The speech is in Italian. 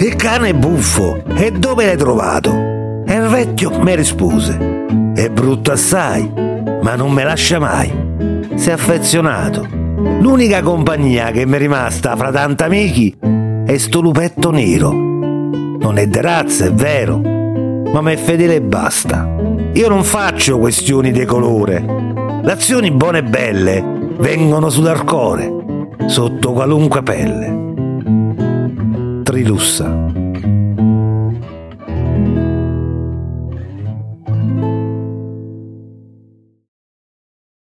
il cane è buffo, e dove l'hai trovato? E il vecchio mi rispose, è brutto assai, ma non me lascia mai. È affezionato. L'unica compagnia che mi è rimasta fra tanti amici è sto lupetto nero. Non è de razza, è vero, ma mi è fedele e basta. Io non faccio questioni di colore. Le azioni buone e belle vengono su dal cuore, sotto qualunque pelle. Marilussa.